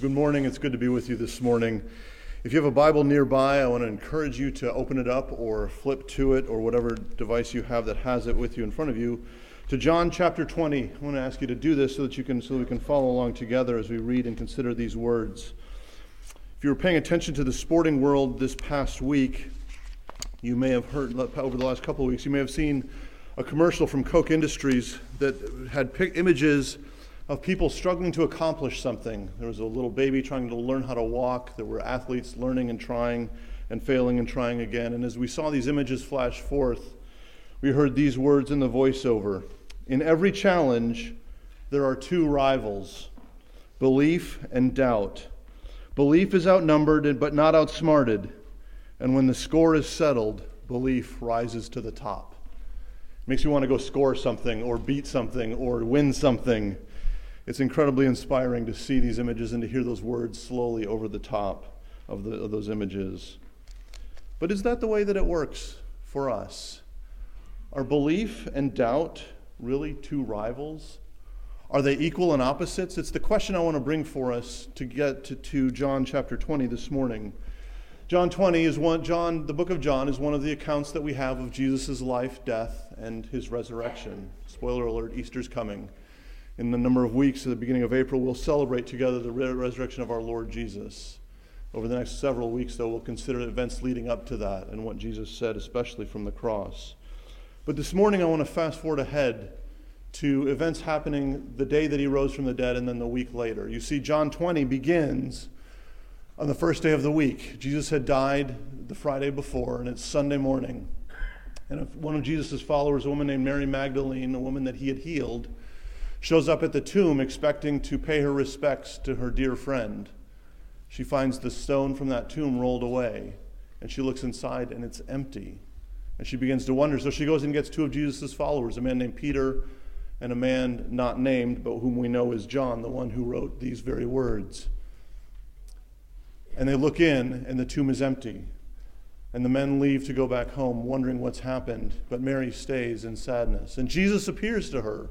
Good morning. It's good to be with you this morning. If you have a Bible nearby, I want to encourage you to open it up or flip to it or whatever device you have that has it with you in front of you to John chapter 20. I want to ask you to do this so that you can so we can follow along together as we read and consider these words. If you were paying attention to the sporting world this past week, you may have heard over the last couple of weeks, you may have seen a commercial from Koch Industries that had images of people struggling to accomplish something. There was a little baby trying to learn how to walk. There were athletes learning and trying and failing and trying again. And as we saw these images flash forth, we heard these words in the voiceover In every challenge, there are two rivals belief and doubt. Belief is outnumbered but not outsmarted. And when the score is settled, belief rises to the top. It makes you want to go score something or beat something or win something. It's incredibly inspiring to see these images and to hear those words slowly over the top of, the, of those images. But is that the way that it works for us? Are belief and doubt really two rivals? Are they equal and opposites? It's the question I want to bring for us to get to, to John chapter 20 this morning. John 20 is one, John, the book of John is one of the accounts that we have of Jesus' life, death, and his resurrection. Spoiler alert, Easter's coming in a number of weeks at the beginning of April, we'll celebrate together the resurrection of our Lord Jesus. Over the next several weeks, though, we'll consider events leading up to that and what Jesus said, especially from the cross. But this morning, I want to fast forward ahead to events happening the day that he rose from the dead and then the week later. You see, John 20 begins on the first day of the week. Jesus had died the Friday before, and it's Sunday morning. And one of Jesus' followers, a woman named Mary Magdalene, a woman that he had healed, shows up at the tomb expecting to pay her respects to her dear friend. She finds the stone from that tomb rolled away, and she looks inside and it's empty. And she begins to wonder. So she goes and gets two of Jesus' followers, a man named Peter and a man not named, but whom we know is John, the one who wrote these very words. And they look in, and the tomb is empty. And the men leave to go back home, wondering what's happened. But Mary stays in sadness. And Jesus appears to her.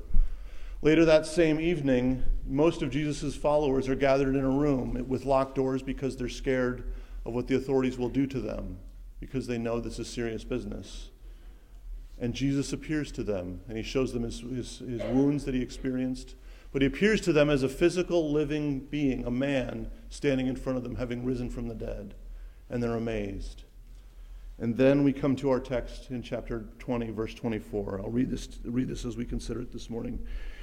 Later that same evening, most of Jesus' followers are gathered in a room with locked doors because they're scared of what the authorities will do to them, because they know this is serious business. And Jesus appears to them, and he shows them his, his, his wounds that he experienced. But he appears to them as a physical living being, a man standing in front of them, having risen from the dead. And they're amazed. And then we come to our text in chapter 20, verse 24. I'll read this, read this as we consider it this morning.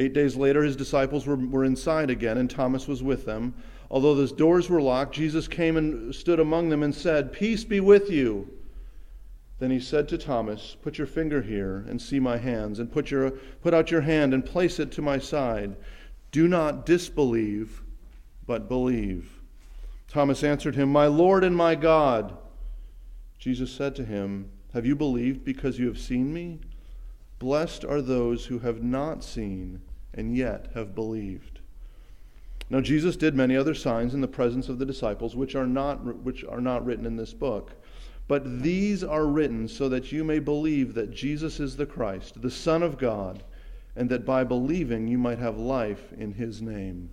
Eight days later, his disciples were, were inside again, and Thomas was with them. Although the doors were locked, Jesus came and stood among them and said, Peace be with you. Then he said to Thomas, Put your finger here and see my hands, and put, your, put out your hand and place it to my side. Do not disbelieve, but believe. Thomas answered him, My Lord and my God. Jesus said to him, Have you believed because you have seen me? Blessed are those who have not seen and yet have believed. Now Jesus did many other signs in the presence of the disciples which are not which are not written in this book. But these are written so that you may believe that Jesus is the Christ, the Son of God, and that by believing you might have life in his name.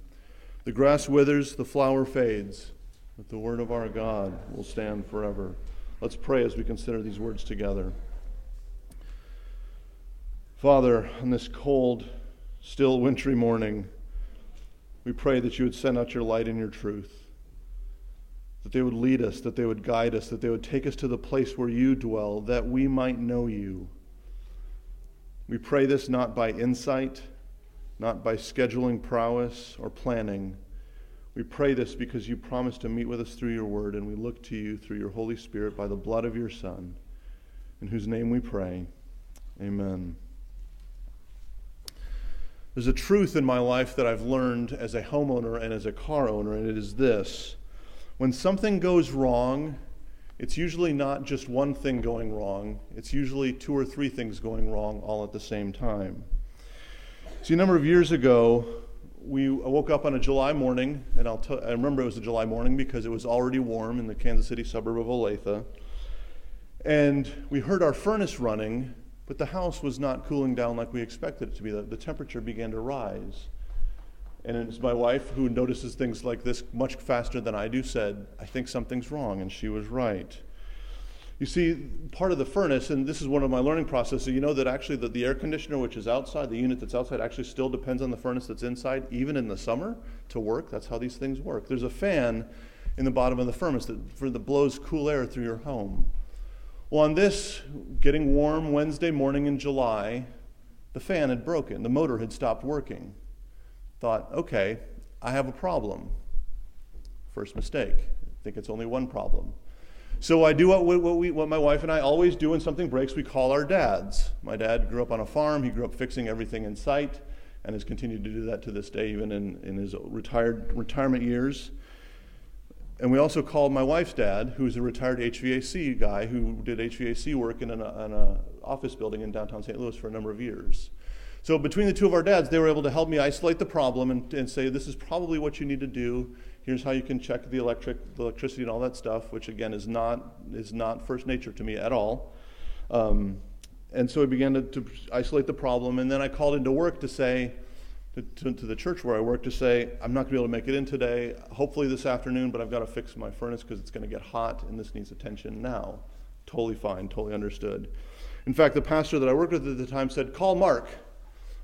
The grass withers, the flower fades, but the word of our God will stand forever. Let's pray as we consider these words together. Father, on this cold, still wintry morning, we pray that you would send out your light and your truth, that they would lead us, that they would guide us, that they would take us to the place where you dwell, that we might know you. We pray this not by insight, not by scheduling prowess or planning. We pray this because you promised to meet with us through your word, and we look to you through your Holy Spirit by the blood of your Son, in whose name we pray. Amen. There's a truth in my life that I've learned as a homeowner and as a car owner, and it is this when something goes wrong, it's usually not just one thing going wrong, it's usually two or three things going wrong all at the same time. See, a number of years ago, we woke up on a July morning, and I'll t- I remember it was a July morning because it was already warm in the Kansas City suburb of Olathe. And we heard our furnace running, but the house was not cooling down like we expected it to be. The, the temperature began to rise. And it's my wife who notices things like this much faster than I do, said, I think something's wrong. And she was right. You see, part of the furnace, and this is one of my learning processes, you know that actually the, the air conditioner, which is outside, the unit that's outside, actually still depends on the furnace that's inside, even in the summer, to work. That's how these things work. There's a fan in the bottom of the furnace that, for, that blows cool air through your home. Well, on this getting warm Wednesday morning in July, the fan had broken. The motor had stopped working. Thought, okay, I have a problem. First mistake. I think it's only one problem. So I do what, what, we, what my wife and I always do when something breaks, we call our dads. My dad grew up on a farm, he grew up fixing everything in sight, and has continued to do that to this day, even in, in his retired retirement years. And we also called my wife's dad, who's a retired HVAC guy who did HVAC work in an in a office building in downtown St. Louis for a number of years. So between the two of our dads, they were able to help me isolate the problem and, and say, this is probably what you need to do Here's how you can check the electric, the electricity and all that stuff, which again is not is not first nature to me at all. Um, and so I began to, to, isolate the problem, and then I called into work to say to, to, the church where I work to say I'm not going to be able to make it in today. Hopefully this afternoon, but I've got to fix my furnace because it's going to get hot, and this needs attention now. Totally fine, totally understood. In fact, the pastor that I worked with at the time said, "Call Mark.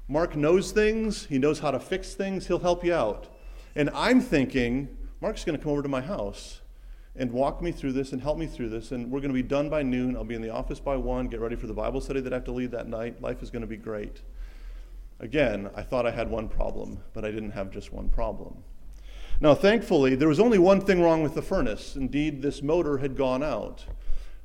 Mark knows things. He knows how to fix things. He'll help you out." And I'm thinking, Mark's going to come over to my house and walk me through this and help me through this. And we're going to be done by noon. I'll be in the office by one, get ready for the Bible study that I have to lead that night. Life is going to be great. Again, I thought I had one problem, but I didn't have just one problem. Now, thankfully, there was only one thing wrong with the furnace. Indeed, this motor had gone out.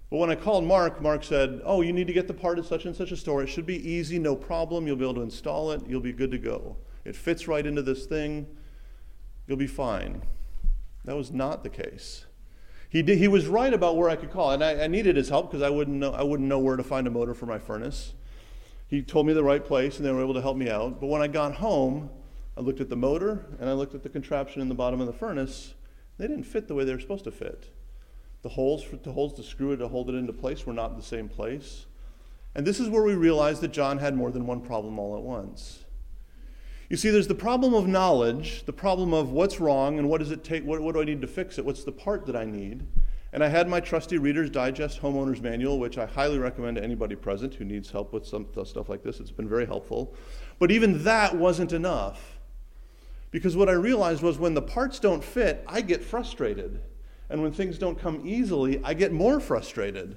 But when I called Mark, Mark said, Oh, you need to get the part at such and such a store. It should be easy, no problem. You'll be able to install it. You'll be good to go. It fits right into this thing. You'll be fine. That was not the case. He, did, he was right about where I could call, and I, I needed his help because I wouldn't know, I wouldn't know where to find a motor for my furnace. He told me the right place, and they were able to help me out. But when I got home, I looked at the motor and I looked at the contraption in the bottom of the furnace. They didn't fit the way they were supposed to fit. The holes, for, the holes to screw it to hold it into place were not the same place. And this is where we realized that John had more than one problem all at once. You see, there's the problem of knowledge, the problem of what's wrong and what does it take, what, what do I need to fix it, what's the part that I need. And I had my trusty Reader's Digest Homeowner's Manual, which I highly recommend to anybody present who needs help with some stuff like this. It's been very helpful. But even that wasn't enough. Because what I realized was when the parts don't fit, I get frustrated. And when things don't come easily, I get more frustrated.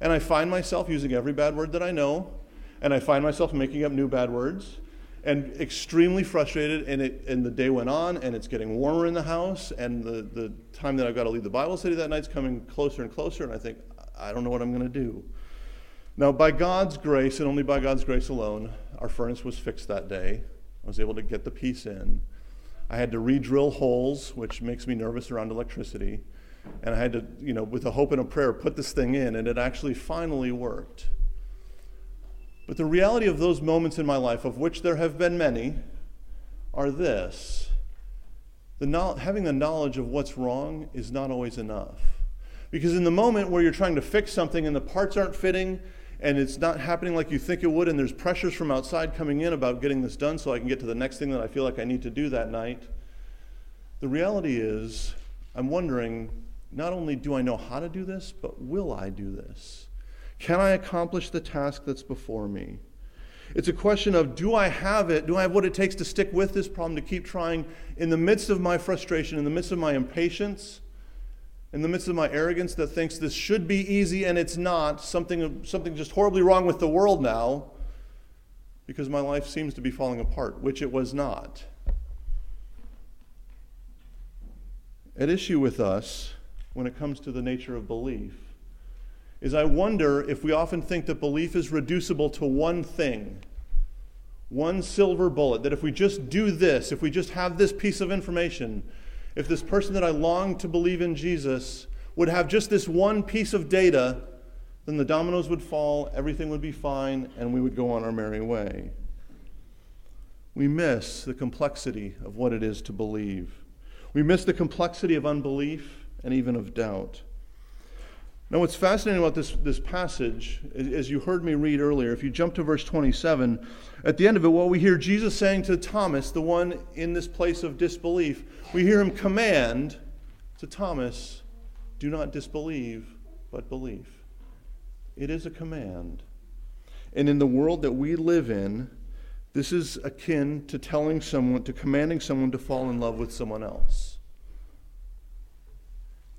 And I find myself using every bad word that I know, and I find myself making up new bad words and extremely frustrated. And, it, and the day went on, and it's getting warmer in the house, and the, the time that I've got to leave the Bible study that night's coming closer and closer, and I think, I don't know what I'm going to do. Now, by God's grace, and only by God's grace alone, our furnace was fixed that day. I was able to get the piece in. I had to re drill holes, which makes me nervous around electricity. And I had to, you know, with a hope and a prayer, put this thing in, and it actually finally worked. But the reality of those moments in my life, of which there have been many, are this the no- having the knowledge of what's wrong is not always enough. Because in the moment where you're trying to fix something and the parts aren't fitting and it's not happening like you think it would, and there's pressures from outside coming in about getting this done so I can get to the next thing that I feel like I need to do that night, the reality is I'm wondering not only do I know how to do this, but will I do this? Can I accomplish the task that's before me? It's a question of do I have it? Do I have what it takes to stick with this problem, to keep trying in the midst of my frustration, in the midst of my impatience, in the midst of my arrogance that thinks this should be easy and it's not, something, something just horribly wrong with the world now, because my life seems to be falling apart, which it was not. At issue with us when it comes to the nature of belief is I wonder if we often think that belief is reducible to one thing, one silver bullet, that if we just do this, if we just have this piece of information, if this person that I long to believe in Jesus would have just this one piece of data, then the dominoes would fall, everything would be fine, and we would go on our merry way. We miss the complexity of what it is to believe. We miss the complexity of unbelief and even of doubt. Now, what's fascinating about this, this passage, as you heard me read earlier, if you jump to verse 27, at the end of it, what we hear Jesus saying to Thomas, the one in this place of disbelief, we hear him command to Thomas, do not disbelieve, but believe. It is a command. And in the world that we live in, this is akin to telling someone, to commanding someone to fall in love with someone else.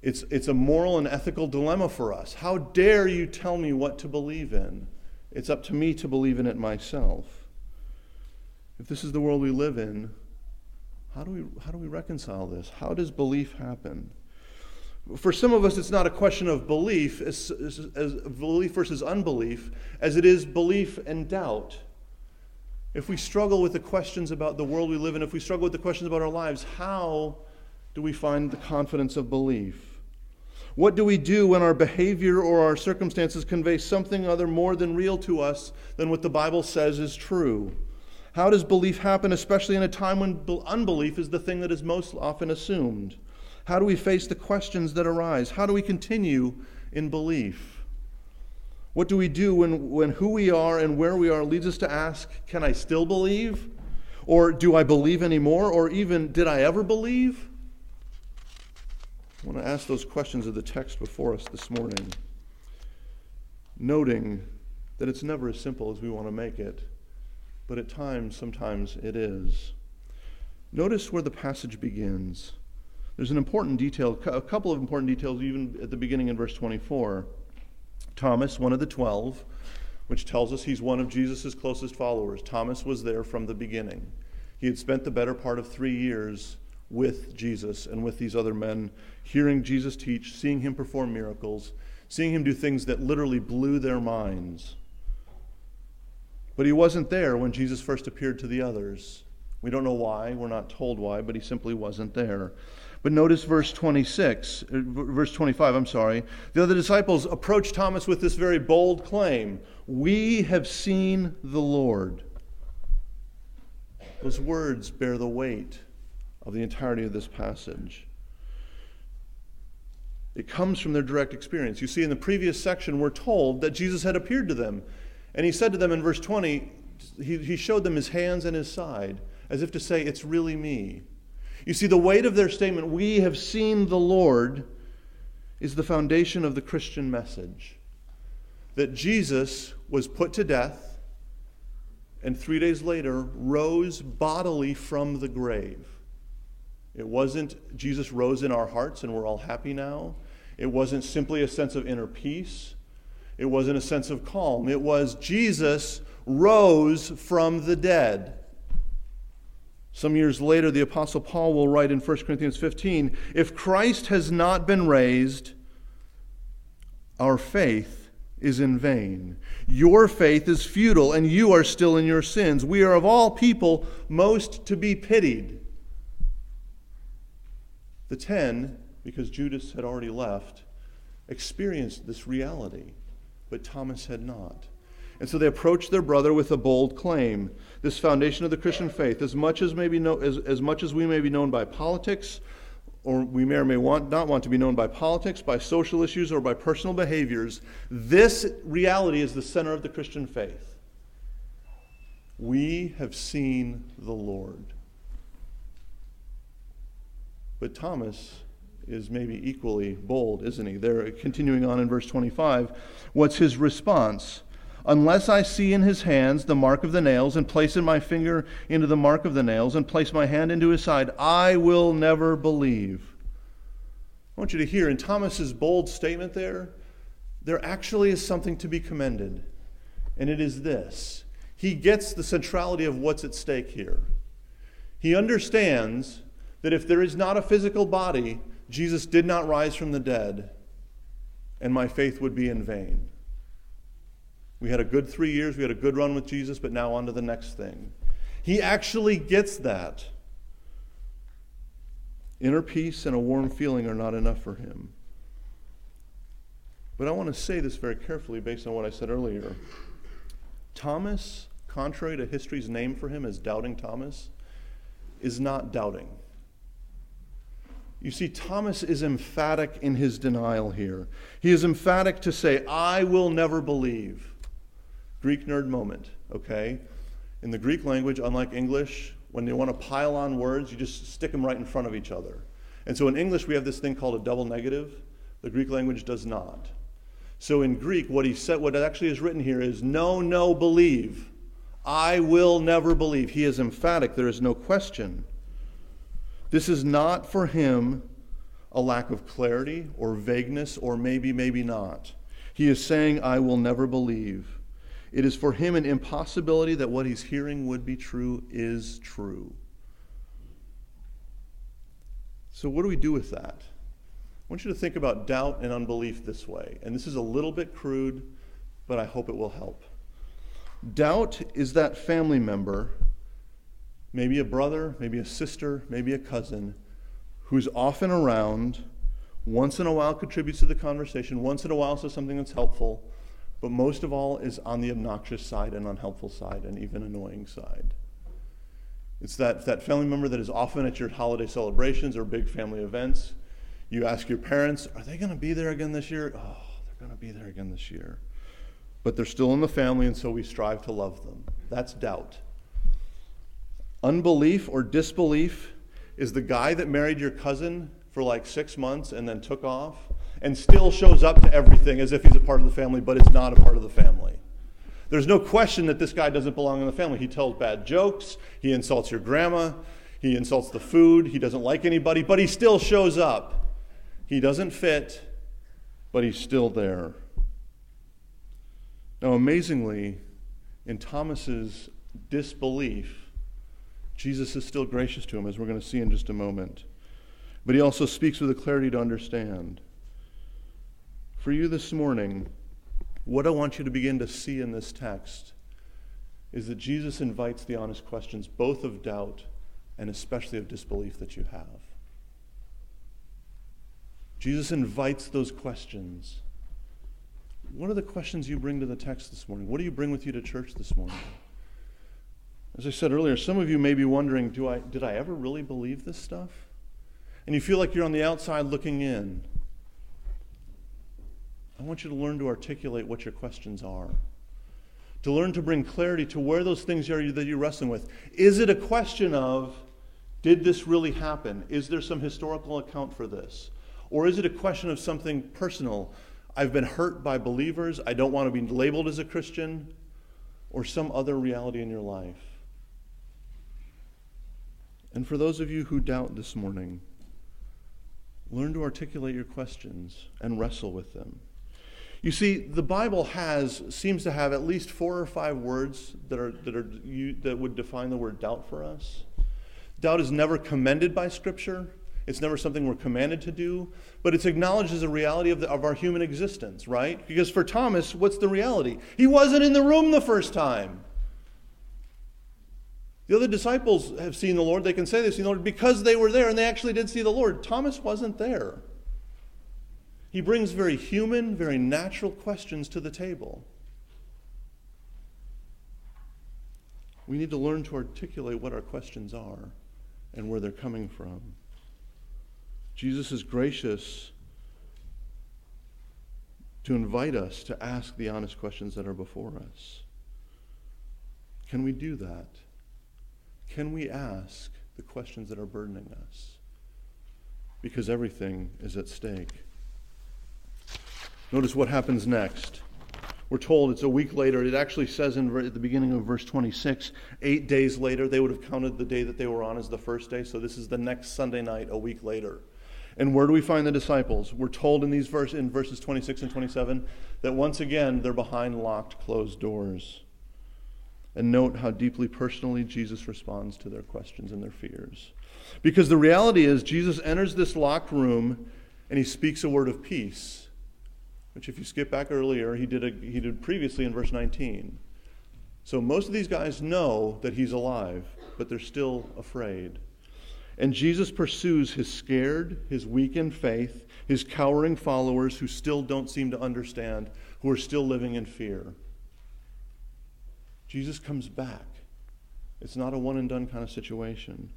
It's, it's a moral and ethical dilemma for us. How dare you tell me what to believe in? It's up to me to believe in it myself. If this is the world we live in, how do we, how do we reconcile this? How does belief happen? For some of us, it's not a question of belief, as, as, as belief versus unbelief, as it is belief and doubt. If we struggle with the questions about the world we live in, if we struggle with the questions about our lives, how do we find the confidence of belief? What do we do when our behavior or our circumstances convey something other more than real to us than what the Bible says is true? How does belief happen, especially in a time when unbelief is the thing that is most often assumed? How do we face the questions that arise? How do we continue in belief? What do we do when, when who we are and where we are leads us to ask, Can I still believe? Or do I believe anymore? Or even, Did I ever believe? I want to ask those questions of the text before us this morning, noting that it's never as simple as we want to make it, but at times, sometimes it is. Notice where the passage begins. There's an important detail, a couple of important details, even at the beginning in verse 24. Thomas, one of the twelve, which tells us he's one of Jesus' closest followers. Thomas was there from the beginning. He had spent the better part of three years with Jesus and with these other men, hearing Jesus teach, seeing him perform miracles, seeing him do things that literally blew their minds. But he wasn't there when Jesus first appeared to the others. We don't know why, we're not told why, but he simply wasn't there. But notice verse 26, uh, verse 25, I'm sorry. The other disciples approached Thomas with this very bold claim We have seen the Lord. Those words bear the weight of the entirety of this passage. It comes from their direct experience. You see, in the previous section, we're told that Jesus had appeared to them. And he said to them in verse 20, he, he showed them his hands and his side, as if to say, It's really me. You see, the weight of their statement, we have seen the Lord, is the foundation of the Christian message. That Jesus was put to death and three days later rose bodily from the grave. It wasn't Jesus rose in our hearts and we're all happy now. It wasn't simply a sense of inner peace. It wasn't a sense of calm. It was Jesus rose from the dead. Some years later, the Apostle Paul will write in 1 Corinthians 15 If Christ has not been raised, our faith is in vain. Your faith is futile, and you are still in your sins. We are of all people most to be pitied. The ten, because Judas had already left, experienced this reality, but Thomas had not. And so they approached their brother with a bold claim. This foundation of the Christian faith, as much as, may be know, as, as much as we may be known by politics, or we may or may want, not want to be known by politics, by social issues, or by personal behaviors, this reality is the center of the Christian faith. We have seen the Lord. But Thomas is maybe equally bold, isn't he? They're continuing on in verse 25. What's his response? Unless I see in his hands the mark of the nails, and place in my finger into the mark of the nails, and place my hand into his side, I will never believe. I want you to hear in Thomas's bold statement there, there actually is something to be commended. And it is this he gets the centrality of what's at stake here. He understands that if there is not a physical body, Jesus did not rise from the dead, and my faith would be in vain. We had a good three years, we had a good run with Jesus, but now on to the next thing. He actually gets that. Inner peace and a warm feeling are not enough for him. But I want to say this very carefully based on what I said earlier. Thomas, contrary to history's name for him as Doubting Thomas, is not doubting. You see, Thomas is emphatic in his denial here. He is emphatic to say, I will never believe. Greek nerd moment, okay? In the Greek language, unlike English, when they want to pile on words, you just stick them right in front of each other. And so in English, we have this thing called a double negative. The Greek language does not. So in Greek, what he said, what actually is written here is no, no, believe. I will never believe. He is emphatic. There is no question. This is not for him a lack of clarity or vagueness or maybe, maybe not. He is saying, I will never believe. It is for him an impossibility that what he's hearing would be true is true. So, what do we do with that? I want you to think about doubt and unbelief this way. And this is a little bit crude, but I hope it will help. Doubt is that family member, maybe a brother, maybe a sister, maybe a cousin, who's often around, once in a while contributes to the conversation, once in a while says something that's helpful, but most of all is on the obnoxious side and unhelpful side and even annoying side. It's that, that family member that is often at your holiday celebrations or big family events you ask your parents, are they going to be there again this year? Oh, they're going to be there again this year. But they're still in the family, and so we strive to love them. That's doubt. Unbelief or disbelief is the guy that married your cousin for like six months and then took off and still shows up to everything as if he's a part of the family, but it's not a part of the family. There's no question that this guy doesn't belong in the family. He tells bad jokes, he insults your grandma, he insults the food, he doesn't like anybody, but he still shows up. He doesn't fit, but he's still there. Now, amazingly, in Thomas's disbelief, Jesus is still gracious to him, as we're going to see in just a moment. But he also speaks with a clarity to understand. For you this morning, what I want you to begin to see in this text is that Jesus invites the honest questions, both of doubt and especially of disbelief, that you have. Jesus invites those questions. What are the questions you bring to the text this morning? What do you bring with you to church this morning? As I said earlier, some of you may be wondering, do I, did I ever really believe this stuff? And you feel like you're on the outside looking in. I want you to learn to articulate what your questions are. To learn to bring clarity to where those things are that you're wrestling with. Is it a question of, did this really happen? Is there some historical account for this? Or is it a question of something personal? I've been hurt by believers. I don't want to be labeled as a Christian. Or some other reality in your life. And for those of you who doubt this morning, learn to articulate your questions and wrestle with them. You see, the Bible has seems to have at least four or five words that are that are you, that would define the word doubt for us. Doubt is never commended by Scripture. It's never something we're commanded to do, but it's acknowledged as a reality of, the, of our human existence, right? Because for Thomas, what's the reality? He wasn't in the room the first time. The other disciples have seen the Lord. They can say they've seen the Lord because they were there and they actually did see the Lord. Thomas wasn't there. He brings very human, very natural questions to the table. We need to learn to articulate what our questions are and where they're coming from. Jesus is gracious to invite us to ask the honest questions that are before us. Can we do that? Can we ask the questions that are burdening us? Because everything is at stake. Notice what happens next. We're told it's a week later. It actually says in, at the beginning of verse 26, eight days later, they would have counted the day that they were on as the first day. So this is the next Sunday night, a week later. And where do we find the disciples? We're told in these verse, in verses 26 and 27 that once again they're behind locked, closed doors. And note how deeply personally Jesus responds to their questions and their fears. Because the reality is, Jesus enters this locked room and he speaks a word of peace, which, if you skip back earlier, he did, a, he did previously in verse 19. So most of these guys know that he's alive, but they're still afraid. And Jesus pursues his scared, his weakened faith, his cowering followers who still don't seem to understand, who are still living in fear. Jesus comes back. It's not a one and done kind of situation.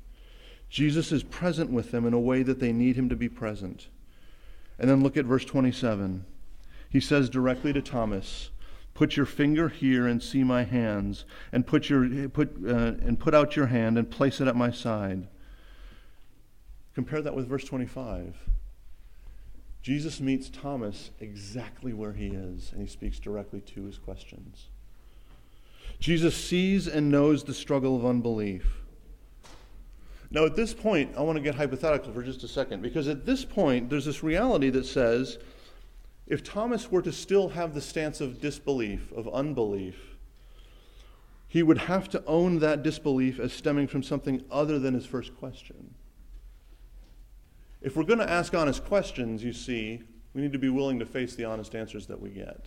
Jesus is present with them in a way that they need him to be present. And then look at verse 27. He says directly to Thomas, Put your finger here and see my hands, and put, your, put, uh, and put out your hand and place it at my side. Compare that with verse 25. Jesus meets Thomas exactly where he is, and he speaks directly to his questions. Jesus sees and knows the struggle of unbelief. Now, at this point, I want to get hypothetical for just a second, because at this point, there's this reality that says if Thomas were to still have the stance of disbelief, of unbelief, he would have to own that disbelief as stemming from something other than his first question. If we're going to ask honest questions, you see, we need to be willing to face the honest answers that we get.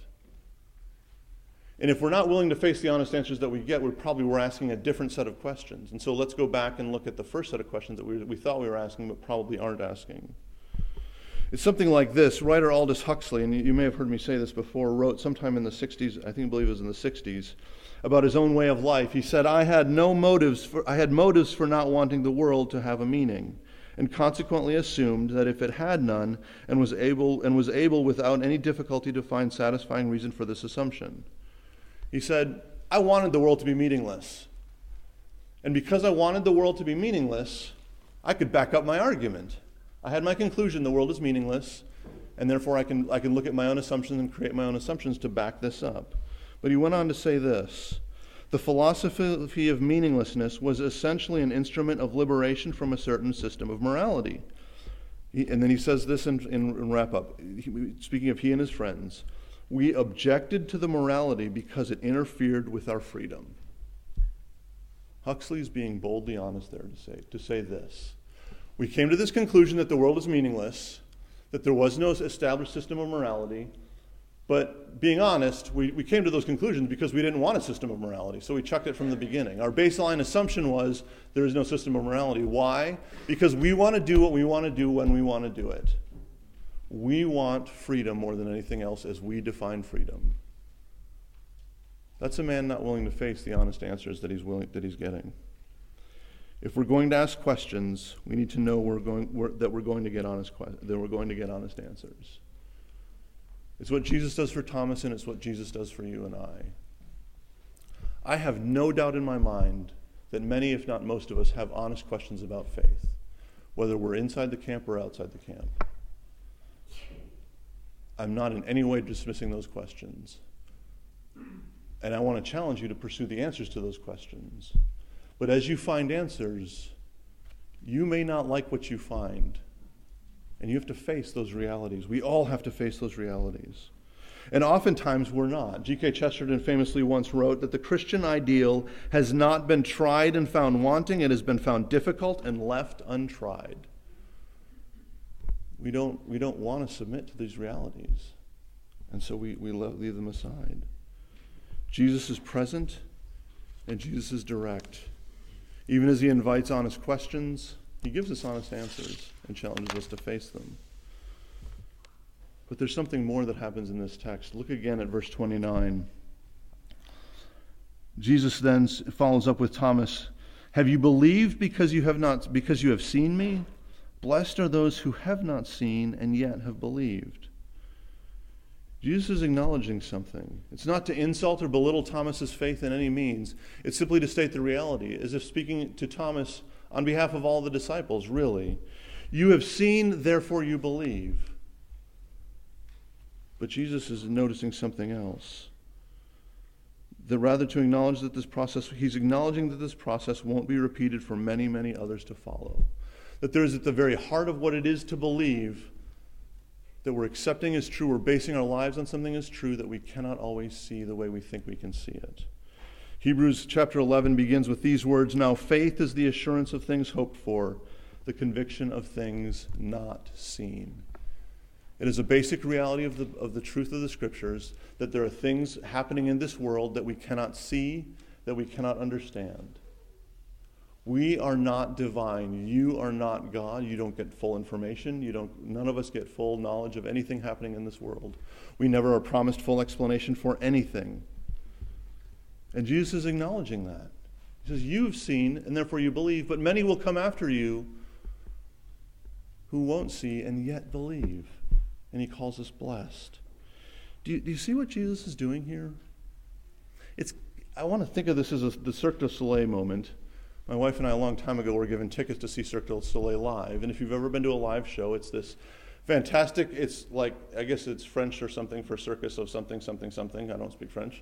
And if we're not willing to face the honest answers that we get, we're probably we're asking a different set of questions. And so let's go back and look at the first set of questions that we, we thought we were asking, but probably aren't asking. It's something like this. Writer Aldous Huxley, and you may have heard me say this before, wrote sometime in the 60s, I think I believe it was in the 60s, about his own way of life. He said, I had no motives for, I had motives for not wanting the world to have a meaning and consequently assumed that if it had none and was able and was able without any difficulty to find satisfying reason for this assumption he said, I wanted the world to be meaningless. And because I wanted the world to be meaningless, I could back up my argument. I had my conclusion the world is meaningless, and therefore I can, I can look at my own assumptions and create my own assumptions to back this up. But he went on to say this The philosophy of meaninglessness was essentially an instrument of liberation from a certain system of morality. He, and then he says this in, in, wrap up, he, speaking of he and his friends. We objected to the morality because it interfered with our freedom. Huxley's being boldly honest there to say, to say this. We came to this conclusion that the world is meaningless, that there was no established system of morality, but being honest, we, we came to those conclusions because we didn't want a system of morality, so we chucked it from the beginning. Our baseline assumption was there is no system of morality. Why? Because we want to do what we want to do when we want to do it. We want freedom more than anything else as we define freedom. That's a man not willing to face the honest answers that he's, willing, that he's getting. If we're going to ask questions, we need to know we're going, we're, that we're going to get honest that we're going to get honest answers. It's what Jesus does for Thomas, and it's what Jesus does for you and I. I have no doubt in my mind that many, if not most of us, have honest questions about faith, whether we're inside the camp or outside the camp. I'm not in any way dismissing those questions. And I want to challenge you to pursue the answers to those questions. But as you find answers, you may not like what you find. And you have to face those realities. We all have to face those realities. And oftentimes we're not. G.K. Chesterton famously once wrote that the Christian ideal has not been tried and found wanting, it has been found difficult and left untried we don't, we don't want to submit to these realities. And so we, we leave them aside. Jesus is present and Jesus is direct. Even as he invites honest questions, he gives us honest answers and challenges us to face them. But there's something more that happens in this text. Look again at verse 29. Jesus then follows up with Thomas, "Have you believed because you have not because you have seen me? Blessed are those who have not seen and yet have believed. Jesus is acknowledging something. It's not to insult or belittle Thomas's faith in any means. It's simply to state the reality, as if speaking to Thomas on behalf of all the disciples, really. You have seen, therefore you believe. But Jesus is noticing something else. That rather to acknowledge that this process, he's acknowledging that this process won't be repeated for many, many others to follow that there is at the very heart of what it is to believe that we're accepting as true, we're basing our lives on something as true that we cannot always see the way we think we can see it. Hebrews chapter 11 begins with these words Now faith is the assurance of things hoped for, the conviction of things not seen. It is a basic reality of the, of the truth of the scriptures that there are things happening in this world that we cannot see, that we cannot understand. We are not divine. You are not God. You don't get full information. You don't, none of us get full knowledge of anything happening in this world. We never are promised full explanation for anything. And Jesus is acknowledging that. He says, You've seen, and therefore you believe, but many will come after you who won't see and yet believe. And he calls us blessed. Do you, do you see what Jesus is doing here? It's, I want to think of this as a, the Cirque du Soleil moment. My wife and I, a long time ago, were given tickets to see Cirque du Soleil live. And if you've ever been to a live show, it's this fantastic, it's like, I guess it's French or something for circus of something, something, something. I don't speak French.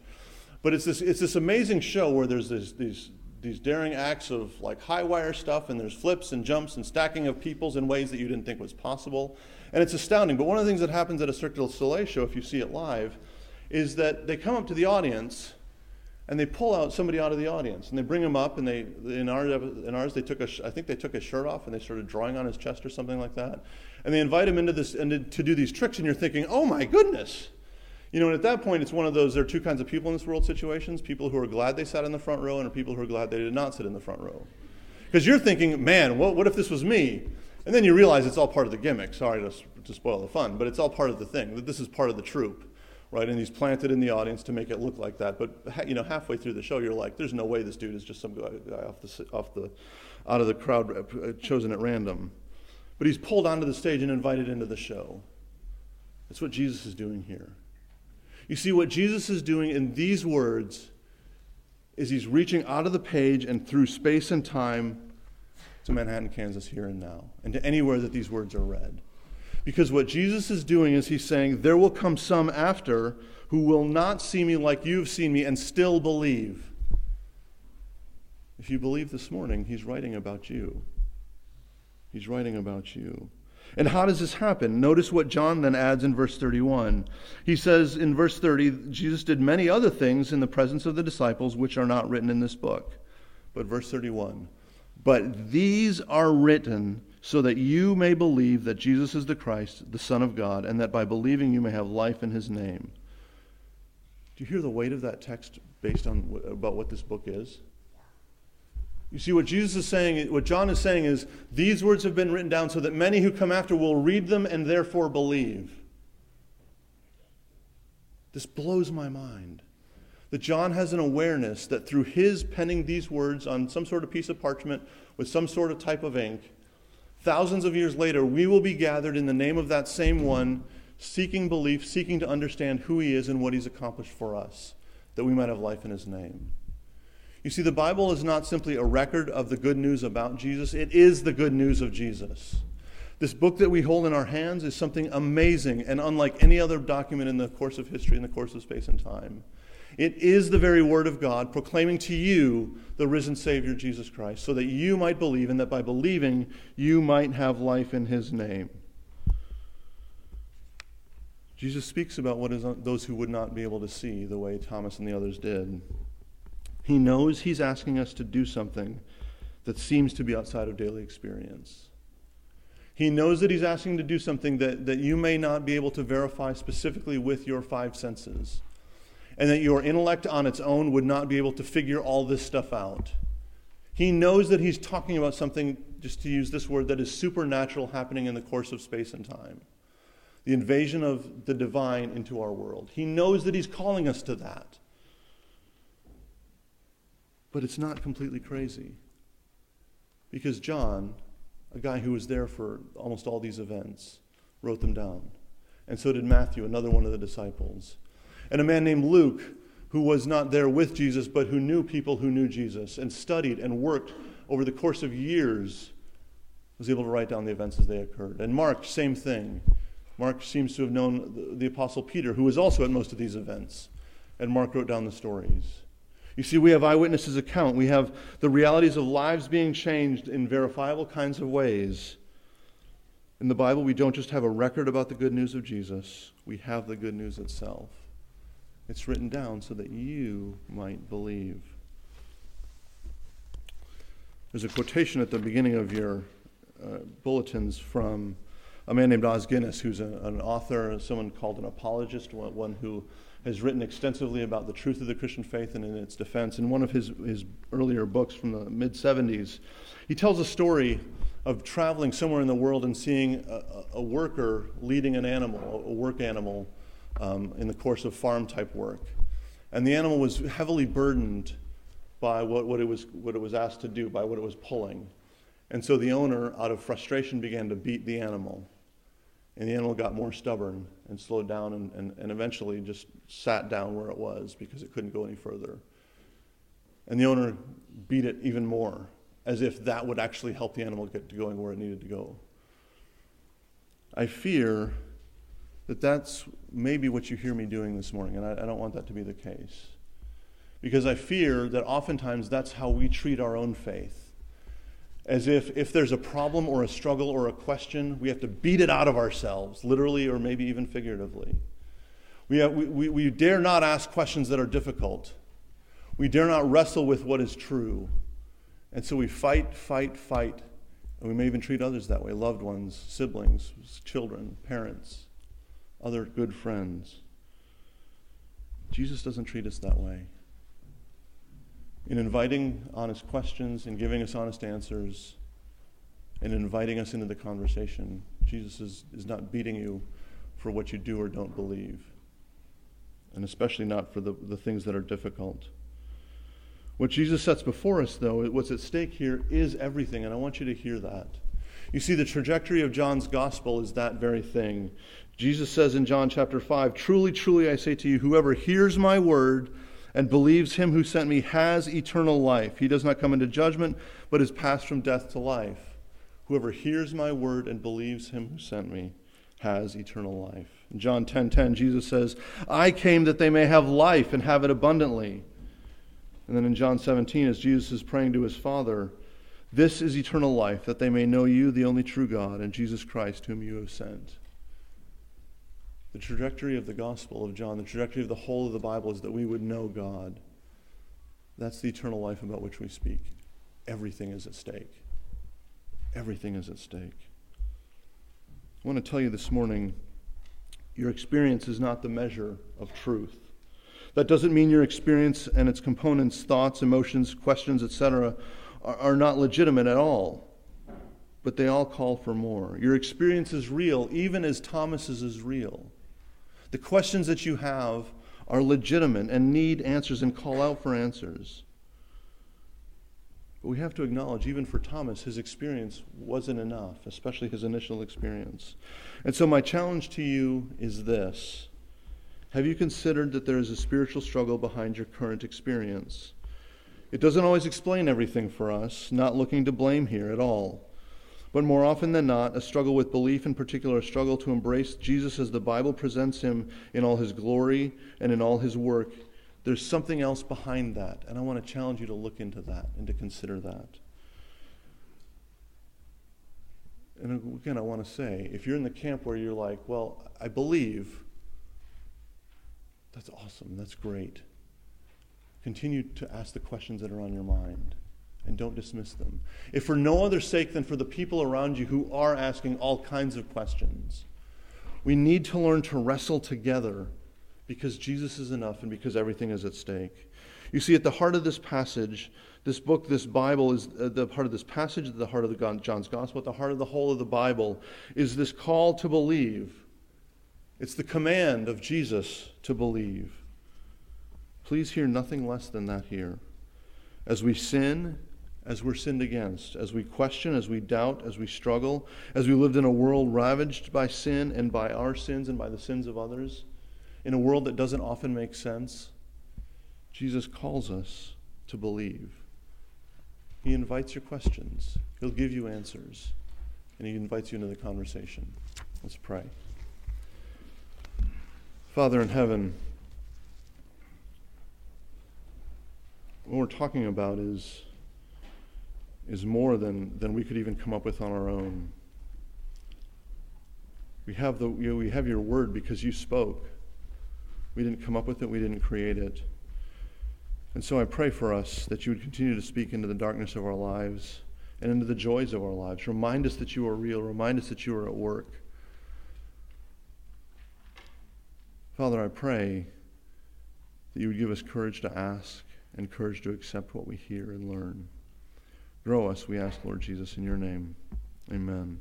But it's this, it's this amazing show where there's this, these, these daring acts of like high wire stuff, and there's flips and jumps and stacking of peoples in ways that you didn't think was possible. And it's astounding. But one of the things that happens at a Cirque du Soleil show, if you see it live, is that they come up to the audience and they pull out somebody out of the audience and they bring him up and they in ours, in ours they took a I think they took his shirt off and they started drawing on his chest or something like that and they invite him into this and to do these tricks and you're thinking oh my goodness. You know and at that point it's one of those there are two kinds of people in this world situations people who are glad they sat in the front row and people who are glad they did not sit in the front row. Because you're thinking man what, what if this was me? And then you realize it's all part of the gimmick. Sorry to, to spoil the fun but it's all part of the thing. That this is part of the troupe right? And he's planted in the audience to make it look like that. But you know, halfway through the show, you're like, "There's no way this dude is just some guy off the off the out of the crowd uh, chosen at random." But he's pulled onto the stage and invited into the show. That's what Jesus is doing here. You see, what Jesus is doing in these words is he's reaching out of the page and through space and time to Manhattan, Kansas, here and now, and to anywhere that these words are read. Because what Jesus is doing is he's saying, There will come some after who will not see me like you've seen me and still believe. If you believe this morning, he's writing about you. He's writing about you. And how does this happen? Notice what John then adds in verse 31. He says in verse 30, Jesus did many other things in the presence of the disciples which are not written in this book. But verse 31, but these are written so that you may believe that Jesus is the Christ, the Son of God, and that by believing you may have life in his name. Do you hear the weight of that text based on about what this book is? You see, what Jesus is saying, what John is saying is, these words have been written down so that many who come after will read them and therefore believe. This blows my mind. That John has an awareness that through his penning these words on some sort of piece of parchment with some sort of type of ink, Thousands of years later, we will be gathered in the name of that same one, seeking belief, seeking to understand who he is and what he's accomplished for us, that we might have life in his name. You see, the Bible is not simply a record of the good news about Jesus, it is the good news of Jesus. This book that we hold in our hands is something amazing and unlike any other document in the course of history, in the course of space and time. It is the very word of God proclaiming to you the risen Savior Jesus Christ, so that you might believe, and that by believing you might have life in his name. Jesus speaks about what is those who would not be able to see the way Thomas and the others did. He knows he's asking us to do something that seems to be outside of daily experience. He knows that he's asking to do something that, that you may not be able to verify specifically with your five senses and that your intellect on its own would not be able to figure all this stuff out. He knows that he's talking about something, just to use this word, that is supernatural happening in the course of space and time the invasion of the divine into our world. He knows that he's calling us to that. But it's not completely crazy. Because John, a guy who was there for almost all these events, wrote them down. And so did Matthew, another one of the disciples and a man named Luke, who was not there with Jesus, but who knew people who knew Jesus and studied and worked over the course of years, was able to write down the events as they occurred. And Mark, same thing. Mark seems to have known the, the Apostle Peter, who was also at most of these events. And Mark wrote down the stories. You see, we have eyewitnesses' account. We have the realities of lives being changed in verifiable kinds of ways. In the Bible, we don't just have a record about the good news of Jesus, we have the good news itself. It's written down so that you might believe. There's a quotation at the beginning of your uh, bulletins from a man named Os Guinness, who's a, an author, someone called an apologist, one who has written extensively about the truth of the Christian faith and in its defense. In one of his, his earlier books from the mid 70s, he tells a story of traveling somewhere in the world and seeing a, a worker leading an animal, a work animal, um, in the course of farm type work. And the animal was heavily burdened by what, what, it was, what it was asked to do, by what it was pulling. And so the owner, out of frustration, began to beat the animal. And the animal got more stubborn and slowed down and, and, and eventually just sat down where it was because it couldn't go any further. And the owner beat it even more, as if that would actually help the animal get to going where it needed to go. I fear that that's maybe what you hear me doing this morning, and I, I don't want that to be the case. Because I fear that oftentimes that's how we treat our own faith as if if there's a problem or a struggle or a question, we have to beat it out of ourselves, literally or maybe even figuratively. We, have, we, we, we dare not ask questions that are difficult. We dare not wrestle with what is true. And so we fight, fight, fight. And we may even treat others that way loved ones, siblings, children, parents, other good friends. Jesus doesn't treat us that way in inviting honest questions, in giving us honest answers, and inviting us into the conversation. Jesus is, is not beating you for what you do or don't believe, and especially not for the, the things that are difficult. What Jesus sets before us, though, what's at stake here is everything, and I want you to hear that. You see, the trajectory of John's gospel is that very thing. Jesus says in John chapter 5 Truly, truly, I say to you, whoever hears my word and believes him who sent me has eternal life. He does not come into judgment, but is passed from death to life. Whoever hears my word and believes him who sent me has eternal life. In John 10:10 10, 10, Jesus says, "I came that they may have life and have it abundantly." And then in John 17 as Jesus is praying to his Father, "This is eternal life, that they may know you, the only true God, and Jesus Christ whom you have sent." The trajectory of the Gospel of John, the trajectory of the whole of the Bible is that we would know God. That's the eternal life about which we speak. Everything is at stake. Everything is at stake. I want to tell you this morning your experience is not the measure of truth. That doesn't mean your experience and its components, thoughts, emotions, questions, etc., are, are not legitimate at all. But they all call for more. Your experience is real, even as Thomas's is real. The questions that you have are legitimate and need answers and call out for answers. But we have to acknowledge, even for Thomas, his experience wasn't enough, especially his initial experience. And so, my challenge to you is this Have you considered that there is a spiritual struggle behind your current experience? It doesn't always explain everything for us, not looking to blame here at all. But more often than not, a struggle with belief, in particular, a struggle to embrace Jesus as the Bible presents him in all his glory and in all his work. There's something else behind that, and I want to challenge you to look into that and to consider that. And again, I want to say if you're in the camp where you're like, well, I believe, that's awesome, that's great. Continue to ask the questions that are on your mind and don't dismiss them. If for no other sake than for the people around you who are asking all kinds of questions, we need to learn to wrestle together because Jesus is enough and because everything is at stake. You see, at the heart of this passage, this book, this Bible, is uh, the heart of this passage, the heart of the John's Gospel, at the heart of the whole of the Bible, is this call to believe. It's the command of Jesus to believe. Please hear nothing less than that here. As we sin, as we're sinned against, as we question, as we doubt, as we struggle, as we lived in a world ravaged by sin and by our sins and by the sins of others, in a world that doesn't often make sense, Jesus calls us to believe. He invites your questions, He'll give you answers, and He invites you into the conversation. Let's pray. Father in heaven, what we're talking about is, is more than, than we could even come up with on our own. We have, the, you know, we have your word because you spoke. We didn't come up with it, we didn't create it. And so I pray for us that you would continue to speak into the darkness of our lives and into the joys of our lives. Remind us that you are real, remind us that you are at work. Father, I pray that you would give us courage to ask, and courage to accept what we hear and learn. Grow us, we ask, Lord Jesus, in your name. Amen.